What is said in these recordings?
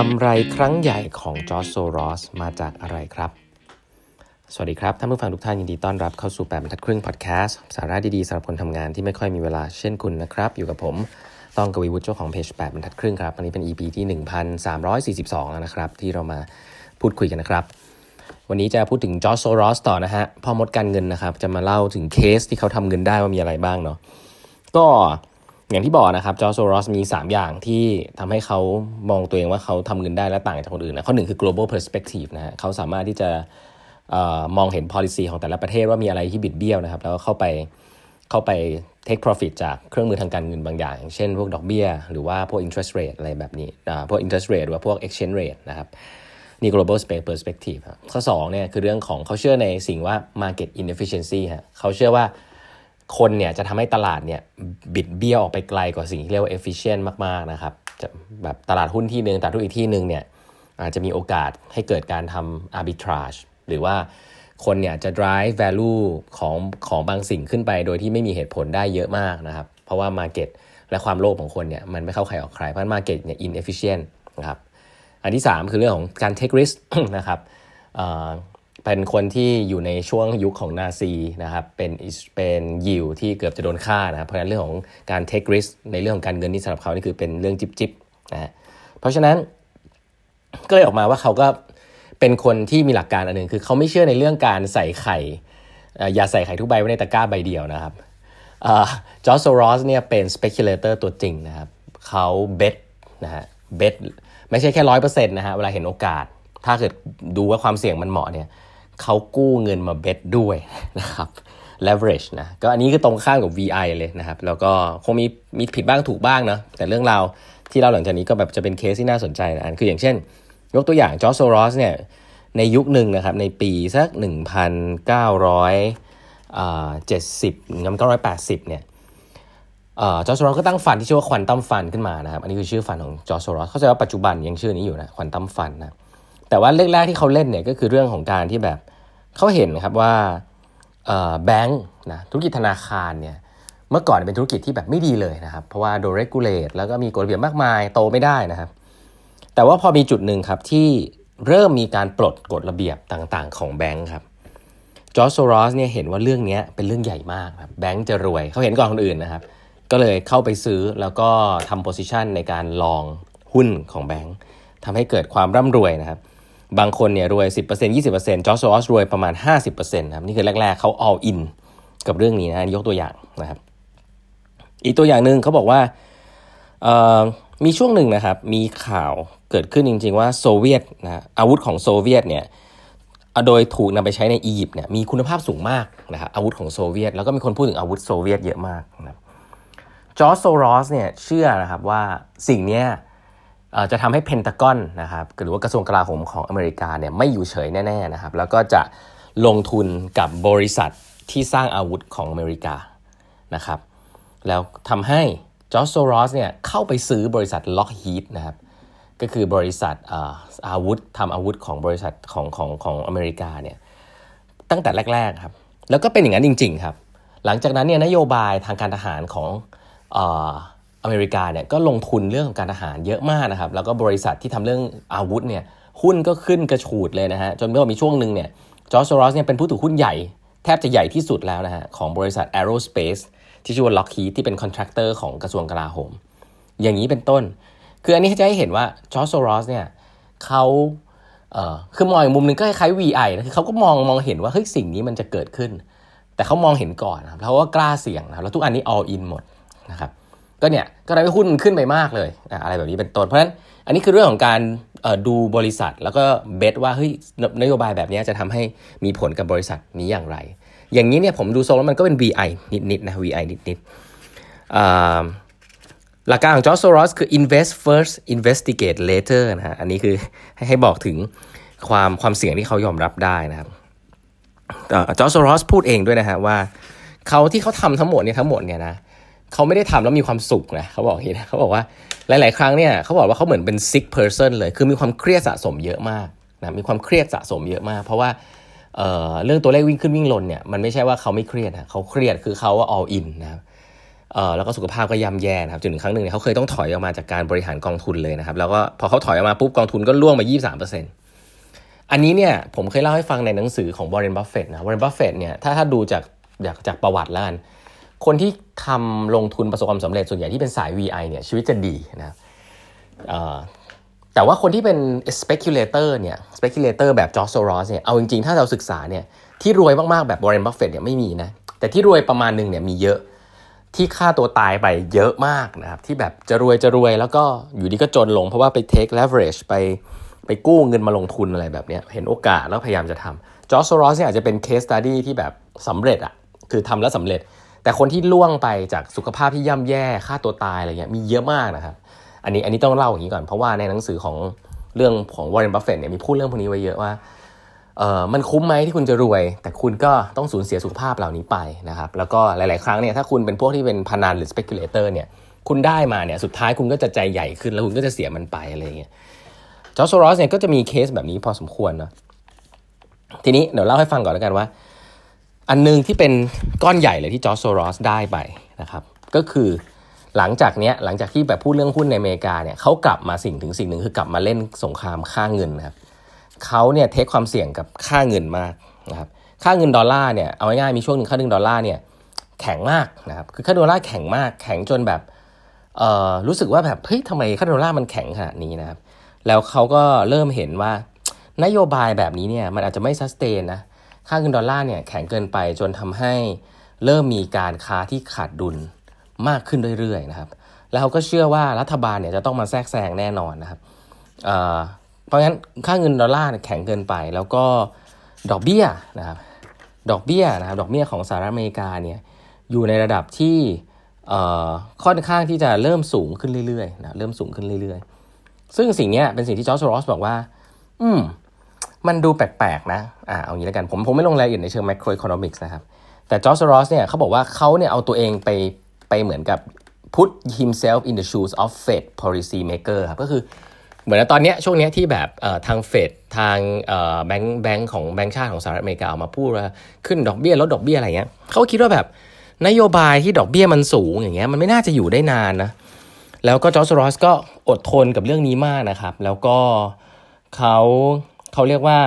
กำไรครั้งใหญ่ของจอร์จโซรอสมาจากอะไรครับ สวัสดีครับ ท่านผู้ฟังทุกท่านยินดีต้อนรับเข้าสู่แปดบรรทัดครึ่งพอดแคสต์สาระดีๆสำหรับคนทำงานที่ไม่ค่อยมีเวลาเช่นคุณนะครับ อยู่กับผมต้องกวีวุฒิเจ้าของเพจแปดบรรทัดครึ่งครับวันนี้เป็น EP ที่ 1342 แล้วนะครับ ที่เรามาพูดคุยกันนะครับ วันนี้จะพูดถึงจอร์จโซรอสต่อนะฮะพ่อมดการเงินนะครับ จะมาเล่าถึงเคสที่เขาทำเงินได้ว่ามีอะไรบ้างเนาะก็ อย่างที่บอกนะครับจอร์จโซรอสมี 3 อย่างที่ทำให้เขามองตัวเองว่าเขาทำเงินได้และต่างจากคนอื่นนะข้อหนึ่งคือ global perspective นะฮะเขาสามารถที่จะออมองเห็น policy ของแต่ละประเทศว่ามีอะไรที่บิดเบี้ยวนะครับ แล้วก็เข้าไปเข้าไป take profit จากเครื่องมือทางการเงินบางอย่าง เช่นพวกดอกเบี้ย หรือว่าพวก interest rate อะไรแบบนี้พวก interest rate หรือว่าพวก exchange rate นะครับนี่ global perspective ข้อ2เนี่ยคือเรื่องของเขาเชื่อในสิ่งว่า market inefficiency ฮะเขาเชื่อว่า คนเนี่ยจะทำให้ตลาดเนี่ยบิดเบี้ยวออกไปไกลกว่าสิ่งที่เรียกว่า efficient มากๆนะครับจะแบบตลาดหุ้นที่หนึ่งตลาดหุ้นอีกที่หนึ่งเนี่ยอาจจะมีโอกาสให้เกิดการทำ arbitrage หรือว่าคนเนี่ยจะ drive value ของของบางสิ่งขึ้นไป โดยที่ไม่มีเหตุผลได้เยอะมากนะครับ เพราะว่า market และความโลภของคนเนี่ยมันไม่เข้าใครออกใคร เพราะ market เนี่ย inefficient นะครับ อันที่ 3 คือเรื่องของการ take risk นะครับ เป็นคนที่อยู่ในช่วงยุคของนาซีนะครับเป็นเป็นยิวที่เกือบจะโดนฆ่านะเพราะฉะนั้นเรื่องของการ take risk ในเรื่องของการเงินนี่สำหรับเขานี่คือเป็นเรื่องจิบจิบนะเพราะฉะนั้นก็เลยออกมาว่าเขาก็เป็นคนที่มีหลักการอันหนึ่งคือเขาไม่เชื่อในเรื่องการใส่ไข่อย่าใส่ไข่ทุกใบไว้ในตะกร้าใบเดียวนะครับจอร์จโซรอสเนี่ยเป็น speculator ตัวจริงนะครับเขาเบสนะฮะเบสไม่ใช่แค่ร้อยเปอร์เซ็นต์นะฮะเวลาเห็นโอกาส ถ้าเกิดดูว่าความเสี่ยงมันเหมาะเนี่ย เขากู้เงินมาเบสด้วยนะครับ leverage นะก็อันนี้ก็ตรงข้ามกับ VI เลยนะครับ แล้วก็คงมีมีผิดบ้างถูกบ้างเนาะแต่เรื่องราวที่เราหลังจากนี้ก็แบบจะเป็นเคสที่น่าสนใจนะอันคืออย่างเช่น ยกตัวอย่างจอร์จโซรอสเนี่ยในยุคหนึ่งนะครับ ในปีสัก 1,970งั้น980 เนี่ยจอร์จโซรอสก็ตั้ง fund ที่ชื่อว่า Quantum Fund ขึ้นมานะครับ อันนี้คือชื่อ fund ของจอร์จโซรอสเขาจะว่าปัจจุบันยังชื่อนี้อยู่นะ Quantum Fund นะ แต่ว่าเรื่องแรกที่เขาเล่นเนี่ยก็คือเรื่องของการที่แบบเขาเห็นครับว่าแบงค์นะธุรกิจธนาคารเนี่ยเมื่อก่อนเป็นธุรกิจที่แบบไม่ดีเลยนะครับเพราะว่าโดน regulate แล้วก็มีกฎระเบียบมากมายโตไม่ได้นะครับ แต่ว่าพอมีจุดหนึ่งครับที่เริ่มมีการปลดกฎระเบียบต่างๆ ของแบงค์ครับจอร์จโซรอสเนี่ยเห็นว่าเรื่องนี้เป็นเรื่องใหญ่มากครับแบงค์จะรวยเขาเห็นก่อนคนอื่นนะครับ ก็เลยเข้าไปซื้อแล้วก็ทำ position ในการ long หุ้นของแบงค์ทำให้เกิดความร่ำรวยนะครับ บางคนเนี่ยรวย 10% 20%จอร์จโซรอสรวยประมาณ 50%นะครับนี่คือแรก ๆเขา all in กับเรื่องนี้นะยกตัวอย่างนะครับ อีกตัวอย่างหนึ่งเขาบอกว่ามีช่วงหนึ่งนะครับ มีข่าวเกิดขึ้นจริง ๆ ว่าโซเวียตนะอาวุธของโซเวียตเนี่ยโดยถูกนำไปใช้ในอียิปต์เนี่ยมีคุณภาพสูงมากนะครับอาวุธของโซเวียต แล้วก็มีคนพูดถึงอาวุธโซเวียตเยอะมากนะจอร์จโซรอสเนี่ยเชื่อนะครับว่าสิ่งนี้ จะทำให้เพนตากอนนะครับหรือว่ากระทรวงกลาโหมของอเมริกาเนี่ยไม่อยู่เฉยแน่ๆนะครับแล้วก็จะลงทุนกับบริษัทที่สร้างอาวุธของอเมริกานะครับแล้วทำให้จอร์จโซรอสเนี่ยเข้าไปซื้อบริษัท Lockheed นะครับก็คือบริษัทอาวุธทำอาวุธของบริษัทของของของอเมริกาเนี่ยตั้งแต่แรกๆครับแล้วก็เป็นอย่างนั้นจริง ๆ ครับ หลังจากนั้นเนี่ยนโยบายทางการทหารของอ อเมริกาเนี่ยก็ลงทุนเรื่องของการทหารเยอะมากนะครับ แล้วก็บริษัทที่ทำเรื่องอาวุธเนี่ยหุ้นก็ขึ้นกระฉูดเลยนะฮะจนเมื่อมีช่วงหนึ่งเนี่ยจอร์จโซรอสเนี่ยเป็นผู้ถือหุ้นใหญ่ แทบจะใหญ่ที่สุดแล้วนะฮะของบริษัท Aerospace ที่ชื่อว่า Lockheed ที่เป็น contractor ของกระทรวงกลาโหม อย่างนี้เป็นต้น คืออันนี้จะให้เห็นว่าจอร์จโซรอสเนี่ยเขาเอ่อคือมองอีกมุมหนึ่งก็คล้ายๆ VI นะคือเขาก็มองมองเห็นว่าเฮ้ยสิ่งนี้มันจะเกิดขึ้น แต่เขามองเห็นก่อนนะครับแล้วก็กล้าเสี่ยงนะแล้วทุกอันนี้ all in หมดนะครับ ก็เนี่ยก็ทำให้หุ้นขึ้นไปมากเลยอะไรแบบนี้เป็นต้นเพราะฉะนั้นอันนี้คือเรื่องของการดูบริษัท แล้วก็เบสว่าเฮ้ยนโยบายแบบนี้จะทำให้มีผลกับบริษัทนี้อย่างไร อย่างนี้เนี่ยผมดูโซลแล้วมันก็เป็น VI นิดๆนะ VI นิดๆหลักการของจอร์จโซรอสคือ invest first investigate later นะฮะอันนี้คือให้ให้บอกถึงความความเสี่ยงที่เขายอมรับได้นะครับจอร์จโซรอสพูดเองด้วยนะฮะว่าเขาที่เขาทำทั้งหมดเนี่ยทั้งหมดเนี่ยนะเขาไม่ได้ทำแล้วมีความสุขนะเขาบอกอย่างนี้นะเขาบอกว่าหลาย ๆ ครั้งเนี่ยเขาบอกว่าเขาเหมือนเป็น sick person เลย คือมีความเครียดสะสมเยอะมากนะมีความเครียดสะสมเยอะมาก เพราะว่าเเรื่องตัวเลขวิ่งขึ้นวิ่งลงเนี่ยมันไม่ใช่ว่าเขาไม่เครียดนะเขาเครียดคือเขาว่า all in นะครับแล้วก็สุขภาพก็ย่ำแย่นะครับจนถึงครั้งหนึ่งเนี่ยเขาเคยต้องถอยออกมาจากการบริหารกองทุนเลยนะครับแล้วก็พอเขาถอยออกมาปุ๊บกองทุนก็ร่วงไป 23%อันนี้เนี่ยผมเคยเล่าให้ฟังในหนังสือของบร r เ e นบัฟเฟตนะบร r เ e นบัฟเฟตเนี่ยถ้าถ้าดูจากจากจากประวัติแล้วกัน คนที่ทำลงทุนประสบความสำเร็จส่วนใหญ่ที่เป็นสาย VI เนี่ยชีวิตจะดีนะแต่ว่าคนที่เป็น speculator เนี่ย speculator แบบจอร์จโซรอสเนี่ยเอาจริงๆ ถ้าเราศึกษาเนี่ยที่รวยมากๆ แบบบร r เ e นบัฟเฟตเนี่ยไม่มีนะ แต่ที่รวยประมาณหนึ่งเนี่ยมีเยอะที่ฆ่าตัวตายไปเยอะมากนะครับ ที่แบบจะรวยจะรวยแล้วก็อยู่ดีก็จนลง เพราะว่าไป take leverage ไปไปกู้เงินมาลงทุนอะไรแบบนี้เห็นโอกาสแล้วพยายามจะทำจอร์จโซรอสเนี่ยอาจจะเป็น case study ที่แบบสำเร็จอะคือทำแล้วสำเร็จ แต่คนที่ร่วงไปจากสุขภาพที่ย่ำแย่ฆ่าตัวตายอะไรเงี้ยมีเยอะมากนะครับอันนี้อันนี้ต้องเล่าอย่างนี้ก่อนเพราะว่าในหนังสือของเรื่องของวอร์เรนบัฟเฟตเนี่ยมีพูดเรื่องพวกนี้ไว้เยอะว่าเออมันคุ้มไหมที่คุณจะรวย แต่คุณก็ต้องสูญเสียสุขภาพเหล่านี้ไปนะครับแล้วก็หลาย ๆ ครั้งเนี่ยถ้าคุณเป็นพวกที่เป็นพนันหรือ speculator เนี่ยคุณได้มาเนี่ยสุดท้ายคุณก็จะใจใหญ่ขึ้นแล้วคุณก็จะเสียมันไปอะไรเงี้ยจอร์จโซรอสเนี่ยก็จะมีเคสแบบนี้พอสมควรนะทีนี้เดี๋ยวเล่าให้ฟังก่อนแล้วกันว่า อันนึงที่เป็นก้อนใหญ่เลยที่จอร์จโซรอสได้ไปนะครับ ก็คือหลังจากเนี้ยหลังจากที่แบบพูดเรื่องหุ้นในอเมริกาเนี่ยเขากลับมาสิ่งถึงสิ่งหนึ่งคือกลับมาเล่นสงครามค่าเงินนะครับเขาเนี่ย take ความเสี่ยงกับค่าเงินมากนะครับค่าเงินดอลลาร์เนี่ยเอาง่ายๆมีช่วงหนึ่งค่าเงินดอลลาร์เนี่ยแข็งมากนะครับคือค่าดอลลาร์แข็งมากแข็งจนแบบเอ่อรู้สึกว่าแบบเฮ้ยทำไมค่าดอลลาร์มันแข็งขนาดนี้นะครับแล้วเขาก็เริ่มเห็นว่านโยบายแบบนี้เนี่ยมันอาจจะไม่ sustain นะ ค่าเงินดอลลาร์เนี่ยแข็งเกินไปจนทำให้เริ่มมีการค้าที่ขาดดุลมากขึ้นเรื่อยๆนะครับ แล้วเขาก็เชื่อว่ารัฐบาลเนี่ยจะต้องมาแทรกแซงแน่นอนนะครับเพราะงั้นค่าเงินดอลลาร์แข็งเกินไป แล้วก็ดอกเบี้ยนะครับ ดอกเบี้ยนะครับ ดอกเบี้ยของสหรัฐอเมริกาเนี่ยอยู่ในระดับที่ค่อนข้างที่จะเริ่มสูงขึ้นเรื่อยๆนะเริ่มสูงขึ้นเรื่อยๆ ซึ่งสิ่งนี้เป็นสิ่งที่จอร์จโรสบอกว่า อืม มันดูแปลกๆนะอ่าเอางี้แล้วกันผมผมไม่ลงรายละเอียดในเชิง macroeconomics นะครับ แต่จอร์จโซรอสเนี่ยเขาบอกว่าเขาเนี่ยเอาตัวเองไปไปเหมือนกับ put himself in the shoes of Fed policy maker ครับก็คือเหมือนตอนนี้ช่วงนี้ที่แบบทางเฟดทางแบงก์แบงก์ของแบงก์ชาติของสหรัฐอเมริกาออกมาพูดว่าขึ้นดอกเบี้ยลดดอกเบี้ยอะไรเงี้ยเขาคิดว่าแบบนโยบายที่ดอกเบี้ยมันสูงอย่างเงี้ยมันไม่น่าจะอยู่ได้นานนะแล้วก็จอร์จโซรอสก็อดทนกับเรื่องนี้มากนะครับ แล้วก็เขา เขาเรียกว่า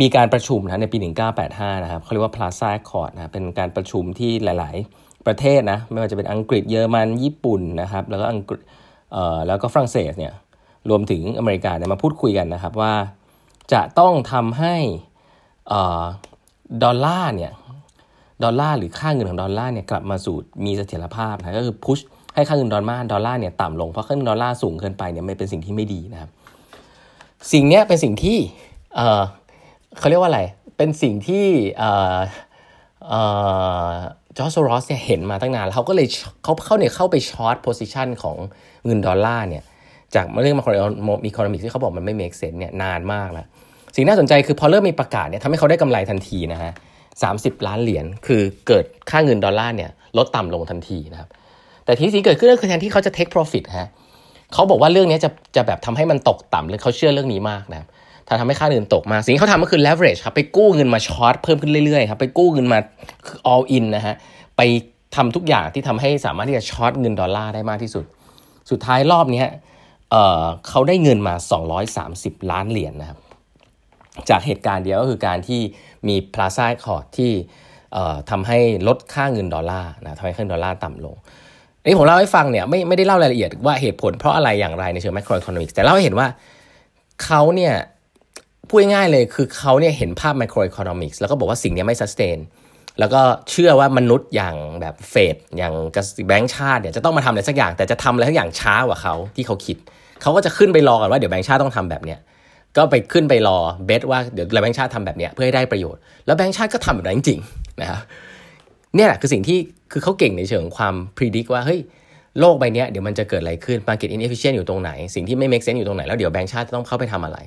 มีการประชุมนะในปี 1985 นะครับเขาเรียกว่า Plaza Accord นะเป็นการประชุมที่หลาย ๆ ประเทศนะไม่ว่าจะเป็นอังกฤษเยอรมันญี่ปุ่นนะครับแล้วก็อังกฤษเอ่อแล้วก็ฝรั่งเศสเนี่ยรวมถึงอเมริกาเนี่ยมาพูดคุยกันนะครับว่าจะต้องทำให้ดอลลาร์เนี่ยดอลลาร์หรือค่าเงินของดอลลาร์เนี่ยกลับมาสู่มีเสถียรภาพนะก็คือ push ให้ค่าเงินดอลลาร์ดอลลาร์เนี่ยต่ำลงเพราะค่าเงินดอลลาร์สูงเกินไปเนี่ยมันเป็นสิ่งที่ไม่ดีนะครับ สิ่งนี้เป็นสิ่งที่ เขาเรียกว่าอะไร เป็นสิ่งที่จอร์จโซรอสเนี่ยเห็นมาตั้งนานแล้วเขาก็เลยเขาเขาเนี่ยเข้าไป short position ของเงินดอลลาร์เนี่ยจากเรื่อง macroeconomic ที่เขาบอกมันไม่ make sense เนี่ยนานมากแล้ว สิ่งน่าสนใจคือพอเริ่มมีประกาศเนี่ยทำให้เขาได้กำไรทันทีนะฮะสาล้านเหรียญคือเกิดค่าเงินดอลลาร์เนี่ยลดต่ำลงทันทีนะครับแต่ที่สิ่งเกิดขึ้นก็คือแทนที่เขาจะ take profit ฮะเขาบอกว่าเรื่องนี้จะจะแบบทำให้มันตกต่ำเลยเขาเชื่อเรื่องนี้มากนะครับ ถ้าทำให้ค่าเงินตกมา สิ่งที่เขาทำก็คือ leverage ครับ ไปกู้เงินมา short เพิ่มขึ้นเรื่อยๆครับ ไปกู้เงินมา all in นะฮะ ไปทำทุกอย่างที่ทำให้สามารถที่จะ short เงินดอลลาร์ได้มากที่สุด สุดท้ายรอบนี้เขาได้เงินมา 230 ล้านเหรียญนะครับ จากเหตุการณ์เดียวก็คือการที่มีพลาซ่าคอร์ดที่ทำให้ลดค่าเงินดอลลาร์นะทำให้ค่าเงินดอลลาร์ต่ำลงอันนี้ผมเล่าให้ฟังเนี่ยไม่ไม่ได้เล่ารายละเอียดว่าเหตุผลเพราะอะไรอย่างไรในเชิง macroeconomics แต่เล่าให้เห็นว่าเขาเนี่ย พูดง่ายๆเลยคือเขาเนี่ยเห็นภาพ macroeconomics แล้วก็บอกว่าสิ่งนี้ไม่ sustain แล้วก็เชื่อว่ามนุษย์อย่างแบบเฟดอย่างแบงก์ชาติเนี่ยจะต้องมาทำอะไรสักอย่าง แต่จะทำอะไรสักอย่างช้ากว่าเขาที่เขาคิด เขาก็จะขึ้นไปรอก่อนว่าเดี๋ยวแบงค์ชาติต้องทำแบบเนี้ยก็ไปขึ้นไปรอ bet ว่าเดี๋ยวแบงค์ชาติทำแบบเนี้ยเพื่อให้ได้ประโยชน์แล้วแบงค์ชาติก็ทำแบบนั้นจริงๆนะครับเนี่ยแหละคือสิ่งที่คือเขาเก่งในเชิงความพิจิตรว่าเฮ้ยโลกใบนี้เดี๋ยวมันจะเกิดอะไรขึ้น market inefficient อยู่ตรงไหน สิ่งที่ไม่ make sense อยู่ตรงไหน แล้วเดี๋ยวแบงค์ชาติต้องเข้าไปทำอะไร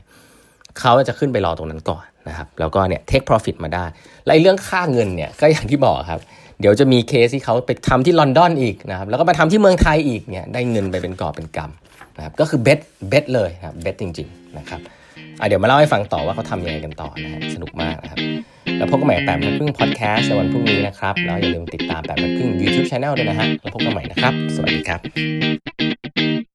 เขาจะขึ้นไปรอตรงนั้นก่อนนะครับแล้วก็เนี่ย take profit มาได้และเรื่องค่าเงินเนี่ยก็อย่างที่บอกครับ เดี๋ยวจะมีเคสที่เขาไปทำที่ลอนดอนอีกนะครับแล้วก็มาทำที่เมืองไทยอีกเนี่ยได้เงินไปเป็นกอบเป็นกำนะครับก็คือเบสเบสเลยครับเบสจริงๆนะครับเดี๋ยวมาเล่าให้ฟังต่อว่าเขาทำยังไงกันต่อนะฮะสนุกมากนะครับ แล้วพบกันใหม่แปดโมงครึ่งพอดแคสต์ในวันพรุ่งนี้นะครับ แล้วอย่าลืมติดตามแปดโมงครึ่ง YouTube Channel ด้วยนะฮะแล้วพบกันใหม่นะครับ สวัสดีครับ